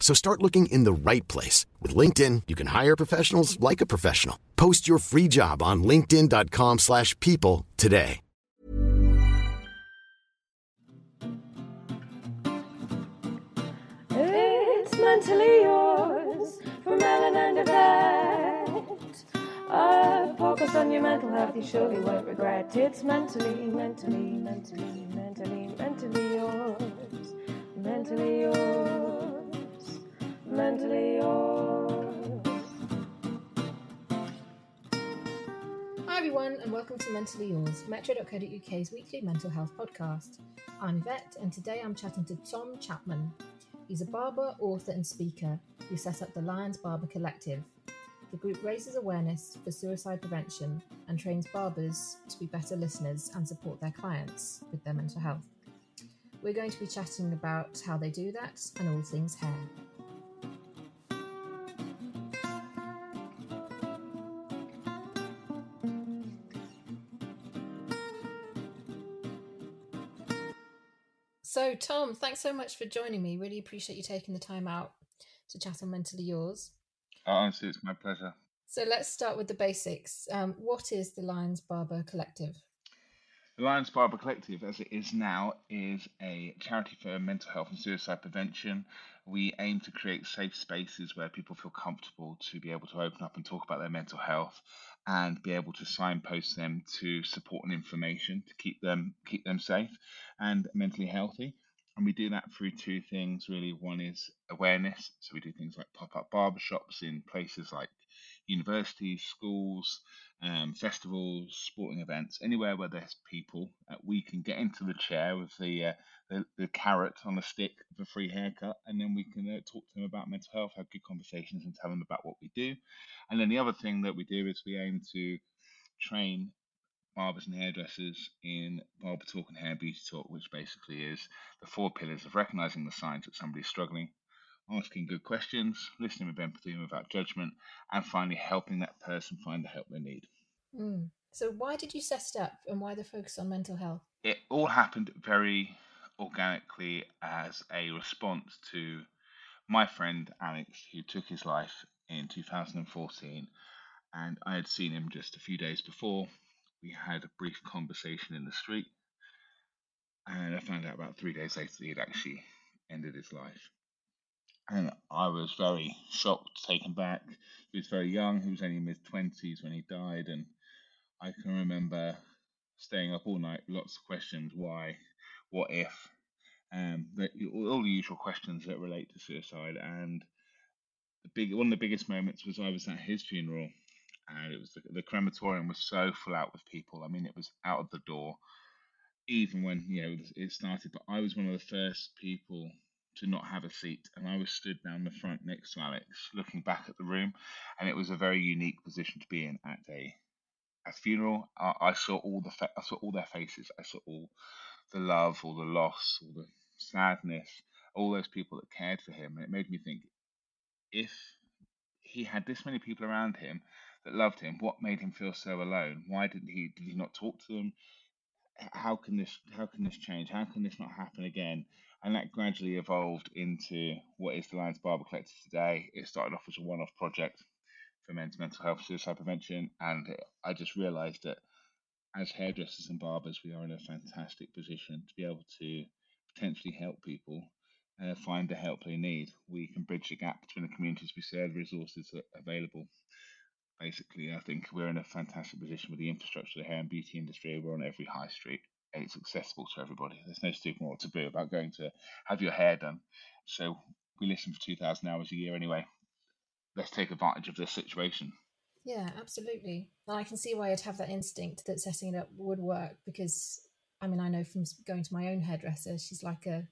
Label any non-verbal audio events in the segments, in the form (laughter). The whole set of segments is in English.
So start looking in the right place. With LinkedIn, you can hire professionals like a professional. Post your free job on linkedin.com slash people today. It's mentally yours from Ellen and Yvette. A focus on your mental health you surely won't regret. It's mentally, mentally, mentally, mentally, mentally yours. Mentally yours. Mentally yours. Hi everyone, and welcome to Mentally Yours, Metro.co.uk's weekly mental health podcast. I'm Yvette, and today I'm chatting to Tom Chapman. He's a barber, author, and speaker who set up the Lions Barber Collective. The group raises awareness for suicide prevention and trains barbers to be better listeners and support their clients with their mental health. We're going to be chatting about how they do that and all things hair. So, Tom, thanks so much for joining me. Really appreciate you taking the time out to chat on Mentally Yours. Oh, honestly, it's my pleasure. So, let's start with the basics. Um, what is the Lions Barber Collective? The Lions Barber Collective, as it is now, is a charity for mental health and suicide prevention. We aim to create safe spaces where people feel comfortable to be able to open up and talk about their mental health and be able to signpost them to support and information to keep them keep them safe and mentally healthy. And we do that through two things really. One is awareness. So we do things like pop up barbershops in places like universities, schools, um, festivals, sporting events, anywhere where there's people, uh, we can get into the chair with the, uh, the the carrot on a stick for free haircut, and then we can uh, talk to them about mental health, have good conversations, and tell them about what we do. And then the other thing that we do is we aim to train barbers and hairdressers in barber talk and hair beauty talk, which basically is the four pillars of recognizing the signs that somebody's struggling, asking good questions, listening with empathy and without judgment, and finally helping that person find the help they need. Mm. So, why did you set it up and why the focus on mental health? It all happened very organically as a response to my friend Alex, who took his life in 2014, and I had seen him just a few days before. We had a brief conversation in the street, and I found out about three days later that he had actually ended his life. And I was very shocked, taken back. He was very young, he was only in his 20s when he died, and I can remember staying up all night, lots of questions why, what if, um, the, all the usual questions that relate to suicide. And the big one of the biggest moments was I was at his funeral, and it was the, the crematorium was so full out with people. I mean, it was out of the door, even when you know it started. But I was one of the first people to not have a seat, and I was stood down the front next to Alex, looking back at the room, and it was a very unique position to be in at a a funeral. I, I saw all the fa- I saw all their faces. I saw all the love, all the loss, all the sadness, all those people that cared for him, and it made me think if he had this many people around him that loved him. What made him feel so alone? Why didn't he did he not talk to them? How can this how can this change? How can this not happen again? And that gradually evolved into what is the Lions Barber Collective today. It started off as a one-off project for men's mental health suicide prevention, and I just realised that as hairdressers and barbers, we are in a fantastic position to be able to potentially help people uh, find the help they need. We can bridge the gap between the communities we serve, resources available. Basically, I think we're in a fantastic position with the infrastructure of the hair and beauty industry. We're on every high street. It's accessible to everybody. There's no stigma or taboo about going to have your hair done. So we listen for 2,000 hours a year anyway. Let's take advantage of this situation. Yeah, absolutely. And I can see why I'd have that instinct that setting it up would work because I mean, I know from going to my own hairdresser, she's like a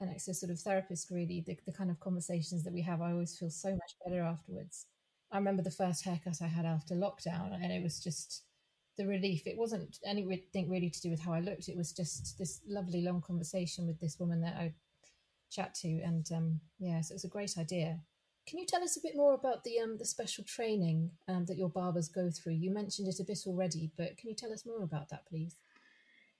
an extra sort of therapist, really. The, the kind of conversations that we have, I always feel so much better afterwards. I remember the first haircut I had after lockdown, and it was just the relief. It wasn't anything really to do with how I looked. It was just this lovely long conversation with this woman that I chat to, and um, yeah, so it was a great idea. Can you tell us a bit more about the um, the special training um, that your barbers go through? You mentioned it a bit already, but can you tell us more about that, please?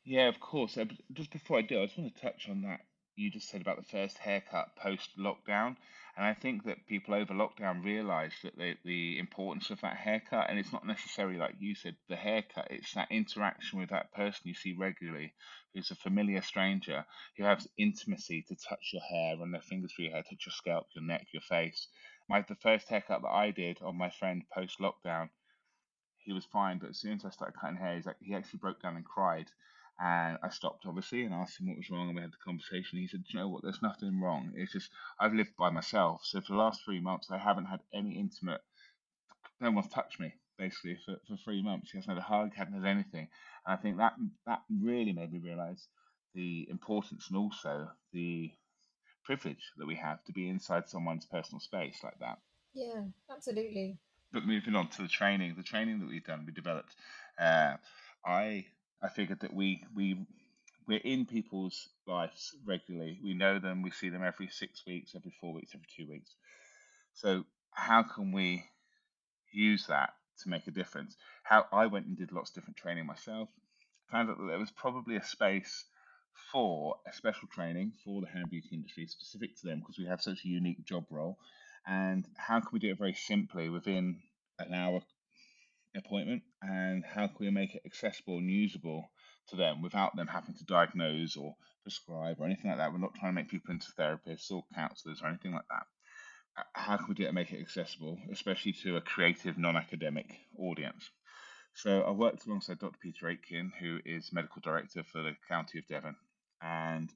Yeah, of course. Uh, just before I do, I just want to touch on that you just said about the first haircut post lockdown. And I think that people over lockdown realised that the, the importance of that haircut, and it's not necessarily like you said, the haircut, it's that interaction with that person you see regularly, who's a familiar stranger, who has intimacy to touch your hair, run their fingers through your hair, touch your scalp, your neck, your face. My the first haircut that I did on my friend post lockdown, he was fine, but as soon as I started cutting hair, he's like, he actually broke down and cried and I stopped, obviously, and asked him what was wrong, and we had the conversation. He said, you know what? There's nothing wrong. It's just I've lived by myself, so for the last three months, I haven't had any intimate. No one's touched me basically for, for three months. He hasn't had a hug, hadn't had anything, and I think that that really made me realise the importance and also the privilege that we have to be inside someone's personal space like that. Yeah, absolutely. But moving on to the training, the training that we've done, we developed. Uh, I I figured that we we we're in people's lives regularly. We know them. We see them every six weeks, every four weeks, every two weeks. So how can we use that to make a difference? How I went and did lots of different training myself. Found out that there was probably a space for a special training for the hair and beauty industry specific to them because we have such a unique job role. And how can we do it very simply within an hour appointment and how can we make it accessible and usable to them without them having to diagnose or prescribe or anything like that. We're not trying to make people into therapists or counselors or anything like that. How can we do it make it accessible, especially to a creative, non academic audience? So I worked alongside Dr. Peter Aitken, who is medical director for the County of Devon, and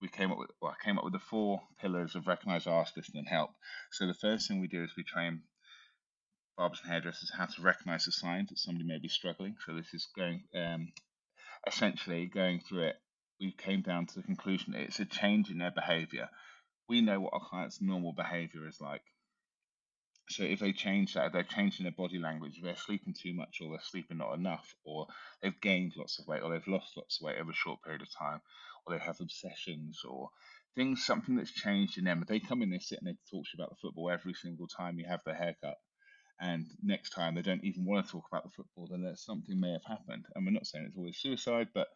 we came up with well, I came up with the four pillars of recognise, ask, listen, and help. So the first thing we do is we train barbers and hairdressers how to recognize the signs that somebody may be struggling. So this is going um, essentially going through it. We came down to the conclusion it's a change in their behavior. We know what our clients' normal behavior is like. So if they change that, they're changing their body language, they're sleeping too much, or they're sleeping not enough, or they've gained lots of weight, or they've lost lots of weight over a short period of time, or they have obsessions, or things, something that's changed in them. If they come in, they sit and they talk to you about the football every single time you have their haircut and next time they don't even want to talk about the football, then there's something may have happened. And we're not saying it's always suicide, but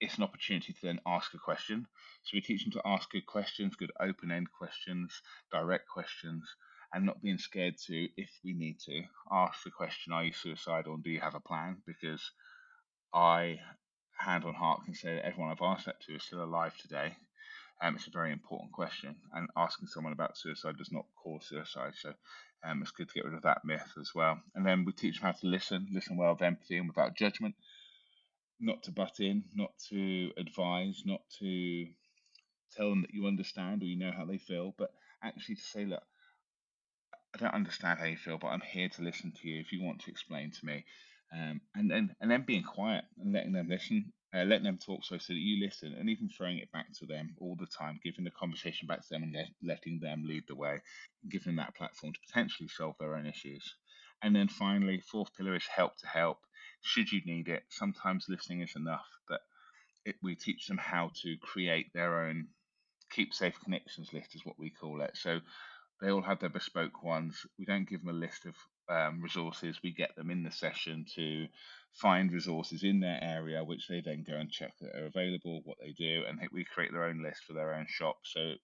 it's an opportunity to then ask a question. So we teach them to ask good questions, good open end questions, direct questions, and not being scared to, if we need to, ask the question, Are you suicidal and do you have a plan? Because I, hand on heart, can say that everyone I've asked that to is still alive today. Um, it's a very important question, and asking someone about suicide does not cause suicide. So um, it's good to get rid of that myth as well. And then we teach them how to listen, listen well with empathy and without judgment, not to butt in, not to advise, not to tell them that you understand or you know how they feel, but actually to say, look, I don't understand how you feel, but I'm here to listen to you if you want to explain to me. Um, and then and then being quiet and letting them listen uh, letting them talk so, so that you listen and even throwing it back to them all the time, giving the conversation back to them and letting them lead the way, giving them that platform to potentially solve their own issues. And then finally, fourth pillar is help to help. Should you need it, sometimes listening is enough, but it, we teach them how to create their own keep safe connections list, is what we call it. So they all have their bespoke ones. We don't give them a list of um, resources. We get them in the session to find resources in their area, which they then go and check that are available, what they do, and we create their own list for their own shop. So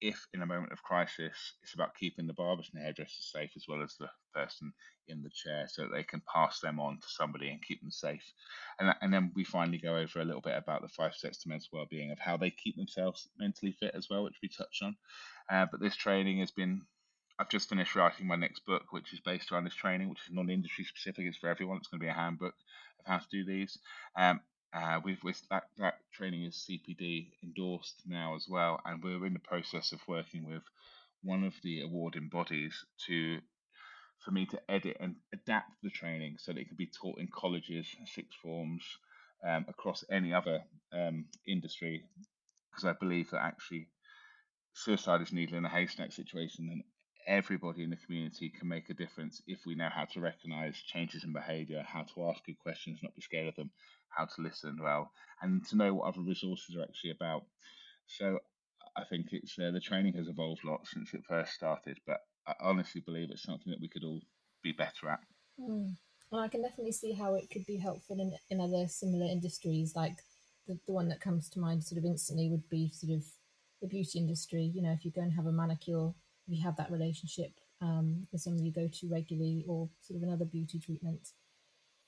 if in a moment of crisis, it's about keeping the barbers and hairdressers safe as well as the person in the chair so that they can pass them on to somebody and keep them safe. And, and then we finally go over a little bit about the five steps to mental well-being of how they keep themselves mentally fit as well, which we touched on. Uh, but this training has been I've just finished writing my next book, which is based around this training, which is non-industry specific. It's for everyone. It's going to be a handbook of how to do these. Um, uh, with, with that, that training is CPD endorsed now as well, and we're in the process of working with one of the awarding bodies to for me to edit and adapt the training so that it can be taught in colleges, sixth forms, um, across any other um, industry, because I believe that actually suicide is needle in a haystack situation, and everybody in the community can make a difference if we know how to recognize changes in behavior, how to ask good questions, not be scared of them, how to listen well, and to know what other resources are actually about. So I think it's uh, the training has evolved a lot since it first started, but I honestly believe it's something that we could all be better at. Mm. Well, I can definitely see how it could be helpful in, in other similar industries. Like the, the one that comes to mind sort of instantly would be sort of the beauty industry. You know, if you go and have a manicure you have that relationship um, with someone you go to regularly or sort of another beauty treatment,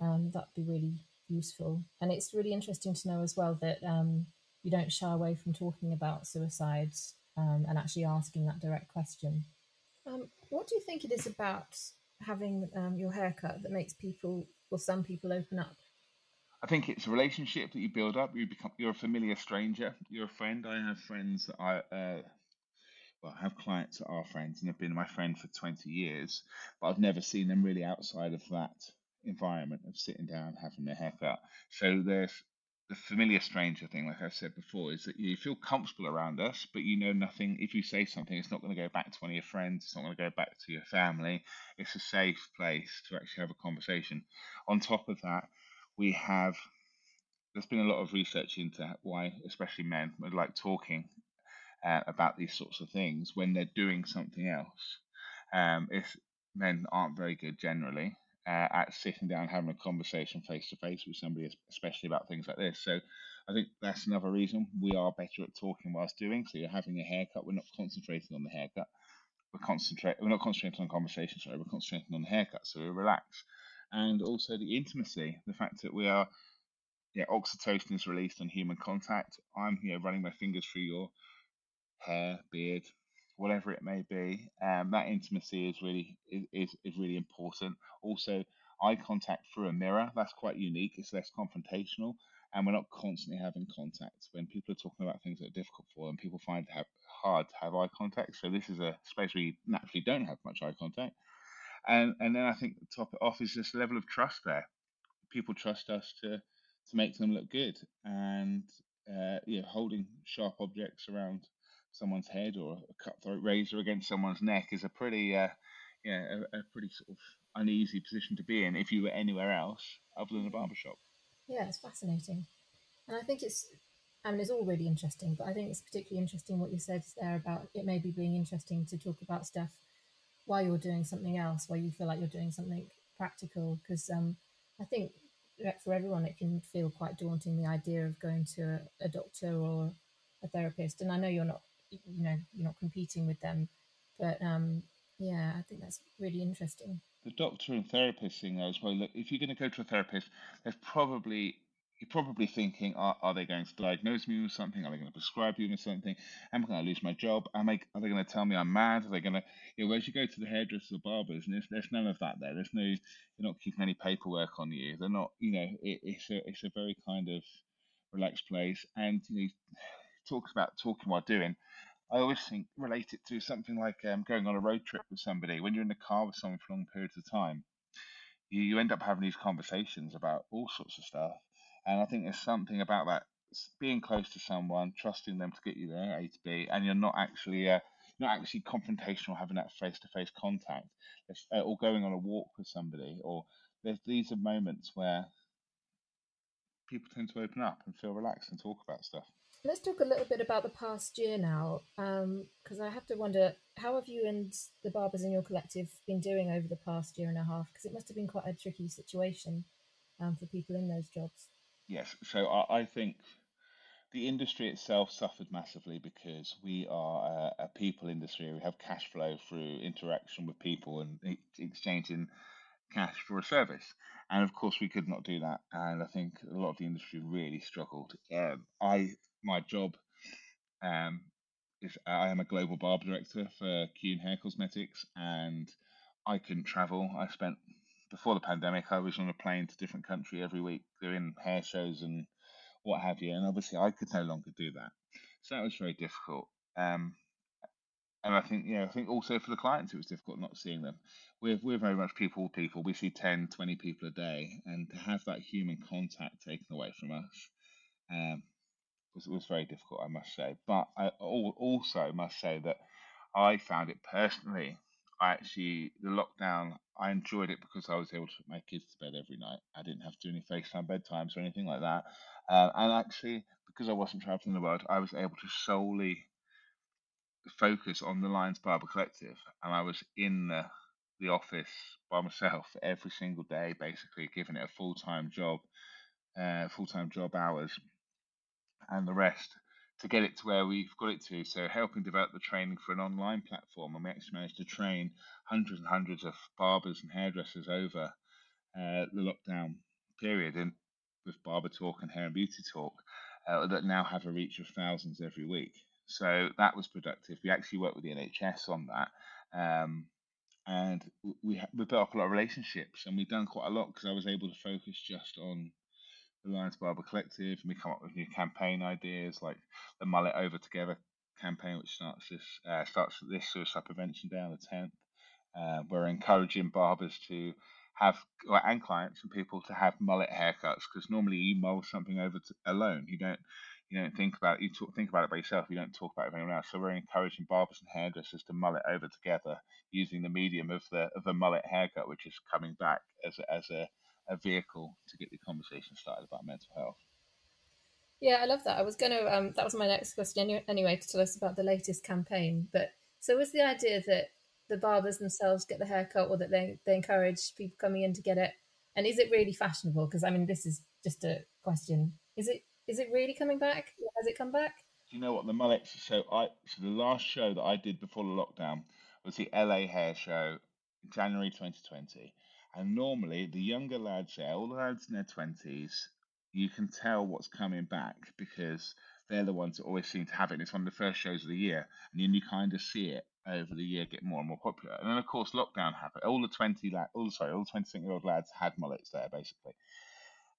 um, that'd be really useful. And it's really interesting to know as well that um, you don't shy away from talking about suicides um, and actually asking that direct question. Um, what do you think it is about having um, your haircut that makes people, or some people, open up? I think it's a relationship that you build up. You become you're a familiar stranger. You're a friend. I have friends that I uh, well, I have clients that are friends and have been my friend for 20 years, but I've never seen them really outside of that environment of sitting down, having their haircut. So there's the familiar stranger thing, like I said before, is that you feel comfortable around us, but you know nothing. If you say something, it's not going to go back to one of your friends, it's not going to go back to your family. It's a safe place to actually have a conversation. On top of that, we have there's been a lot of research into why, especially men, would like talking uh, about these sorts of things when they're doing something else. Um, if men aren't very good generally uh, at sitting down having a conversation face to face with somebody, especially about things like this. So I think that's another reason we are better at talking whilst doing. So you're having a haircut, we're not concentrating on the haircut. We're concentrate. We're not concentrating on conversation. Sorry, we're concentrating on the haircut. So we relax, and also the intimacy. The fact that we are, yeah, oxytocin is released on human contact. I'm here running my fingers through your hair, beard, whatever it may be. Um, that intimacy is really is, is really important. Also, eye contact through a mirror that's quite unique. It's less confrontational, and we're not constantly having contact. When people are talking about things that are difficult for them, people find it hard to have eye contact. So this is a space where you naturally don't have much eye contact. And and then I think to top it off is this level of trust there. People trust us to to make them look good, and uh, you know, holding sharp objects around someone's head or a cutthroat razor against someone's neck is a pretty, uh, yeah, a, a, pretty sort of uneasy position to be in if you were anywhere else other than a barbershop. Yeah, it's fascinating, and I think it's. I mean, it's all really interesting, but I think it's particularly interesting what you said there about it maybe being interesting to talk about stuff while you're doing something else, while you feel like you're doing something practical. Because um, I think for everyone, it can feel quite daunting the idea of going to a, a doctor or a therapist. And I know you're not you know you're not competing with them but um yeah i think that's really interesting the doctor and therapist thing as well look if you're going to go to a therapist there's probably you're probably thinking, are, are they going to diagnose me with something? Are they going to prescribe you with something? Am I going to lose my job? Am I, are they going to tell me I'm mad? Are they going to, you know, whereas you go to the hairdressers or barbers, and there's, there's none of that there. There's no, they're not keeping any paperwork on you. They're not, you know, it, it's a, it's a very kind of relaxed place. And you know, talks about talking while doing. I always think relate it to something like um, going on a road trip with somebody. When you're in the car with someone for long periods of time, you, you end up having these conversations about all sorts of stuff. And I think there's something about that being close to someone, trusting them to get you there, A to B, and you're not actually uh, not actually confrontational, having that face-to-face contact, uh, or going on a walk with somebody, or there's these are moments where people tend to open up and feel relaxed and talk about stuff. Let's talk a little bit about the past year now, because um, I have to wonder how have you and the barbers in your collective been doing over the past year and a half? Because it must have been quite a tricky situation um, for people in those jobs. Yes, so I, I think the industry itself suffered massively because we are a, a, people industry. We have cash flow through interaction with people and exchanging cash for a service. And of course, we could not do that. And I think a lot of the industry really struggled. Um, I my job um, is I am a global barber director for Keune Hair Cosmetics, and I couldn't travel. I spent before the pandemic, I was on a plane to different country every week doing hair shows and what have you. And obviously, I could no longer do that, so that was very difficult. Um, and I think, yeah, I think also for the clients, it was difficult not seeing them. We're, we're very much people people. We see 10, 20 people a day, and to have that human contact taken away from us um, was, was very difficult, I must say. But I also must say that I found it personally. I actually, the lockdown, I enjoyed it because I was able to put my kids to bed every night. I didn't have to do any FaceTime bedtimes or anything like that. Uh, and actually, because I wasn't traveling the world, I was able to solely focus on the Lions Barber Collective, and I was in the the office by myself every single day, basically giving it a full time job, uh, full time job hours, and the rest to get it to where we've got it to. So helping develop the training for an online platform, and we actually managed to train hundreds and hundreds of barbers and hairdressers over uh, the lockdown period, and with Barber Talk and Hair and Beauty Talk, uh, that now have a reach of thousands every week. So that was productive. We actually worked with the NHS on that. Um, and we, we built up a lot of relationships and we've done quite a lot because I was able to focus just on the Lions Barber Collective and we come up with new campaign ideas like the Mullet Over Together campaign, which starts this uh, starts this suicide prevention day on the 10th. Uh, we're encouraging barbers to have and clients and people to have mullet haircuts because normally you mull something over to, alone. You don't you don't think about it, you talk, think about it by yourself. You don't talk about it with anyone else. So we're encouraging barbers and hairdressers to mullet over together using the medium of the of the mullet haircut, which is coming back as a, as a, a vehicle to get the conversation started about mental health. Yeah, I love that. I was going to. Um, that was my next question anyway to tell us about the latest campaign. But so was the idea that the barbers themselves get the haircut, or that they they encourage people coming in to get it? And is it really fashionable? Because I mean, this is just a question. Is it is it really coming back? Has it come back? Do you know what the mullets? So I so the last show that I did before the lockdown was the LA Hair Show, January 2020. And normally the younger lads there, all the lads in their twenties, you can tell what's coming back because they're the ones that always seem to have it. And it's one of the first shows of the year, and then you kind of see it over the year get more and more popular. And then of course lockdown happened. All the twenty la- all sorry, all the twenty year old lads had mullets there basically.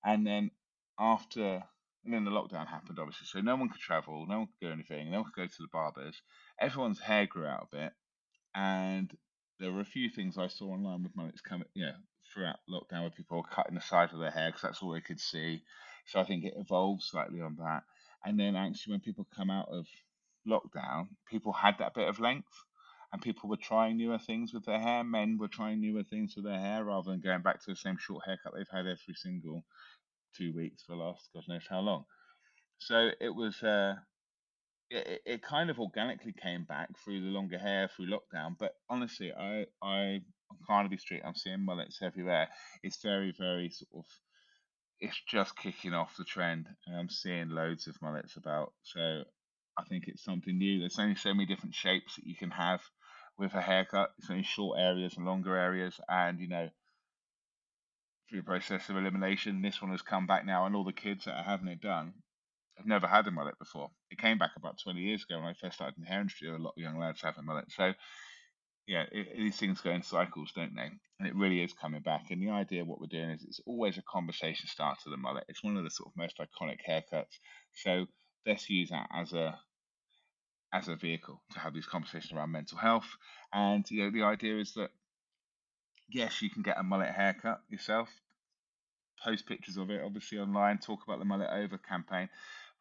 And then after and then the lockdown happened, obviously, so no one could travel, no one could do anything, no one could go to the barbers. Everyone's hair grew out a bit, and there were a few things I saw online with mullets coming, yeah, throughout lockdown where people were cutting the side of their hair because that's all they could see. So I think it evolved slightly on that. And then actually, when people come out of lockdown, people had that bit of length and people were trying newer things with their hair. Men were trying newer things with their hair rather than going back to the same short haircut they've had every single two weeks for the last God knows how long. So it was, uh, it, it kind of organically came back through the longer hair through lockdown. But honestly, I, I on Carnaby Street, I'm seeing mullets everywhere. It's very, very sort of, it's just kicking off the trend, and I'm seeing loads of mullets about. So I think it's something new. There's only so many different shapes that you can have with a haircut. It's only short areas and longer areas, and you know through the process of elimination. This one has come back now, and all the kids that are having it done have never had a mullet before. It came back about 20 years ago when I first started in hair industry. A lot of young lads have a mullet. So, yeah, it, these things go in cycles, don't they? And it really is coming back. And the idea of what we're doing is it's always a conversation starter, the mullet. It's one of the sort of most iconic haircuts. So let's use that as a as a vehicle to have these conversations around mental health. And you know, the idea is that yes, you can get a mullet haircut yourself. Post pictures of it, obviously online. Talk about the mullet over campaign,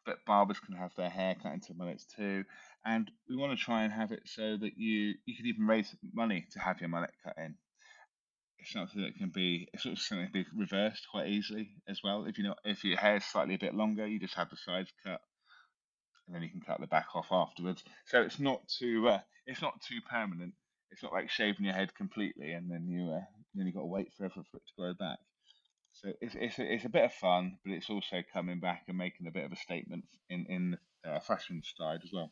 but barbers can have their hair cut into mullets too. And we want to try and have it so that you you can even raise money to have your mullet cut in. It's something that can be it's sort of something that can be reversed quite easily as well. If you know if your hair is slightly a bit longer, you just have the sides cut and then you can cut the back off afterwards. So it's not too uh, it's not too permanent. It's not like shaving your head completely and then you uh, then you got to wait forever for it to grow back. So it's it's a, it's a bit of fun, but it's also coming back and making a bit of a statement in in uh, fashion side as well.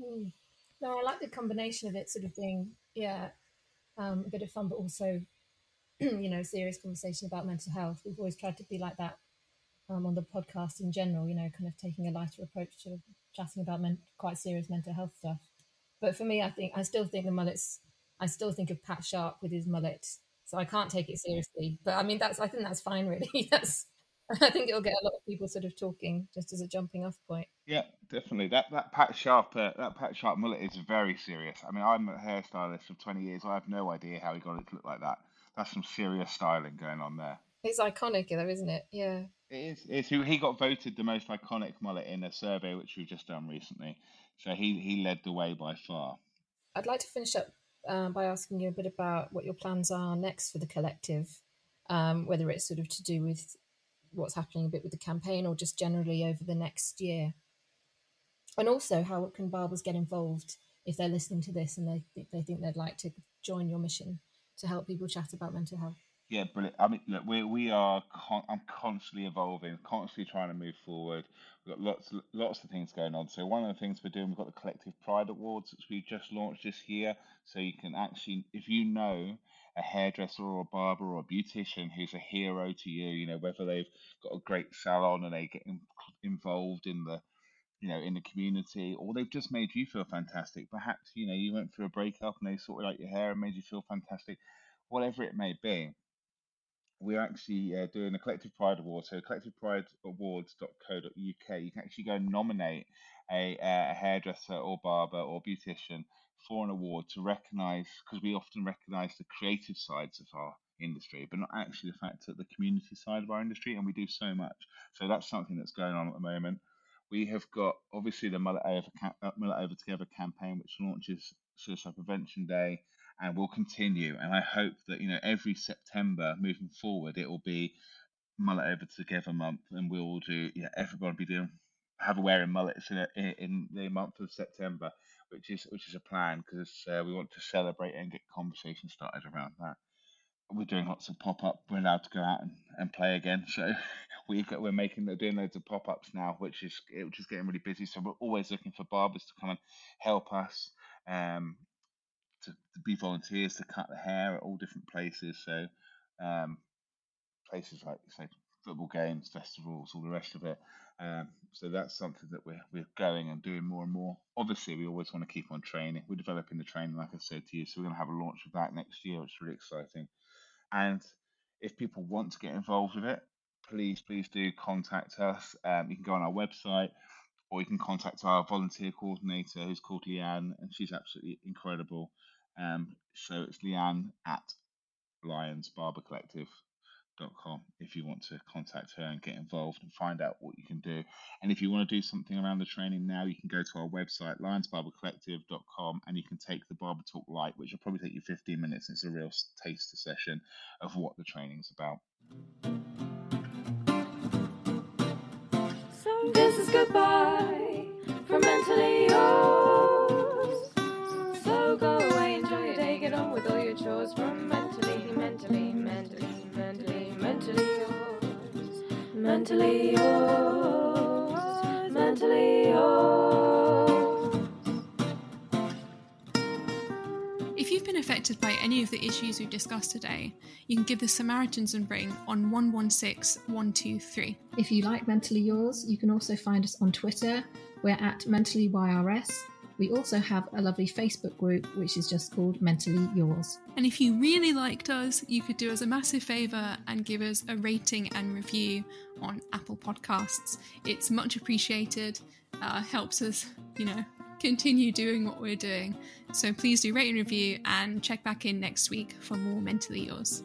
Mm. No, I like the combination of it sort of being yeah um, a bit of fun, but also (clears throat) you know serious conversation about mental health. We've always tried to be like that um, on the podcast in general. You know, kind of taking a lighter approach to chatting about men- quite serious mental health stuff. But for me, I think I still think the mullets. I still think of Pat Sharp with his mullet, so I can't take it seriously. But I mean, that's I think that's fine, really. (laughs) that's I think it'll get a lot of people sort of talking just as a jumping off point. Yeah, definitely. That that Pat Sharp uh, that Pat Sharp mullet is very serious. I mean, I'm a hairstylist for 20 years. I have no idea how he got it to look like that. That's some serious styling going on there. It's iconic, though, isn't it? Yeah. It is. It's who he got voted the most iconic mullet in a survey which we've just done recently. So he he led the way by far. I'd like to finish up um, by asking you a bit about what your plans are next for the collective, um, whether it's sort of to do with what's happening a bit with the campaign or just generally over the next year. And also, how can barbers get involved if they're listening to this and they they think they'd like to join your mission to help people chat about mental health? Yeah, brilliant. I mean, look, we we are. Con- I'm constantly evolving, constantly trying to move forward. We've got lots lots of things going on. So one of the things we're doing, we've got the Collective Pride Awards, which we just launched this year. So you can actually, if you know a hairdresser or a barber or a beautician who's a hero to you, you know, whether they've got a great salon and they get in, involved in the, you know, in the community, or they've just made you feel fantastic. Perhaps, you know, you went through a breakup and they sorted out your hair and made you feel fantastic, whatever it may be. We're actually uh, doing a Collective Pride Award. So collectiveprideawards.co.uk. You can actually go and nominate a, a hairdresser or barber or beautician for an award to recognise, because we often recognise the creative sides of our industry, but not actually the fact that the community side of our industry, and we do so much. So that's something that's going on at the moment. We have got obviously the Mullet Over, uh, Mullet Over Together campaign, which launches Suicide Prevention Day, and will continue. And I hope that you know every September moving forward, it will be Mullet Over Together month, and we will do yeah everybody be doing have a wearing mullets in, a, in the month of September which is which is a plan because uh, we want to celebrate and get conversation started around that. We're doing lots of pop up. We're allowed to go out and, and play again, so (laughs) we got, we're making doing loads of pop ups now, which is which is getting really busy. So we're always looking for barbers to come and help us, um, to, to be volunteers to cut the hair at all different places. So um, places like say football games, festivals, all the rest of it. Um, so that's something that we're we're going and doing more and more. Obviously, we always want to keep on training. We're developing the training, like I said to you. So we're going to have a launch of that next year, which is really exciting. And if people want to get involved with it, please please do contact us. Um, you can go on our website, or you can contact our volunteer coordinator, who's called Leanne, and she's absolutely incredible. Um, so it's Leanne at Lions Barber com if you want to contact her and get involved and find out what you can do. And if you want to do something around the training now, you can go to our website, lionsbarbercollective.com, and you can take the Barber Talk Light, which will probably take you 15 minutes. It's a real taster session of what the training's about. So this is goodbye from mentally yours. All your chores from mentally, mentally, mentally mentally yours, mentally yours, mentally yours. If you've been affected by any of the issues we've discussed today, you can give the Samaritans a ring on 116 123. If you like Mentally Yours, you can also find us on Twitter. We're at MentallyYRS we also have a lovely Facebook group which is just called Mentally Yours. And if you really liked us, you could do us a massive favour and give us a rating and review on Apple Podcasts. It's much appreciated, uh, helps us, you know, continue doing what we're doing. So please do rate and review and check back in next week for more Mentally Yours.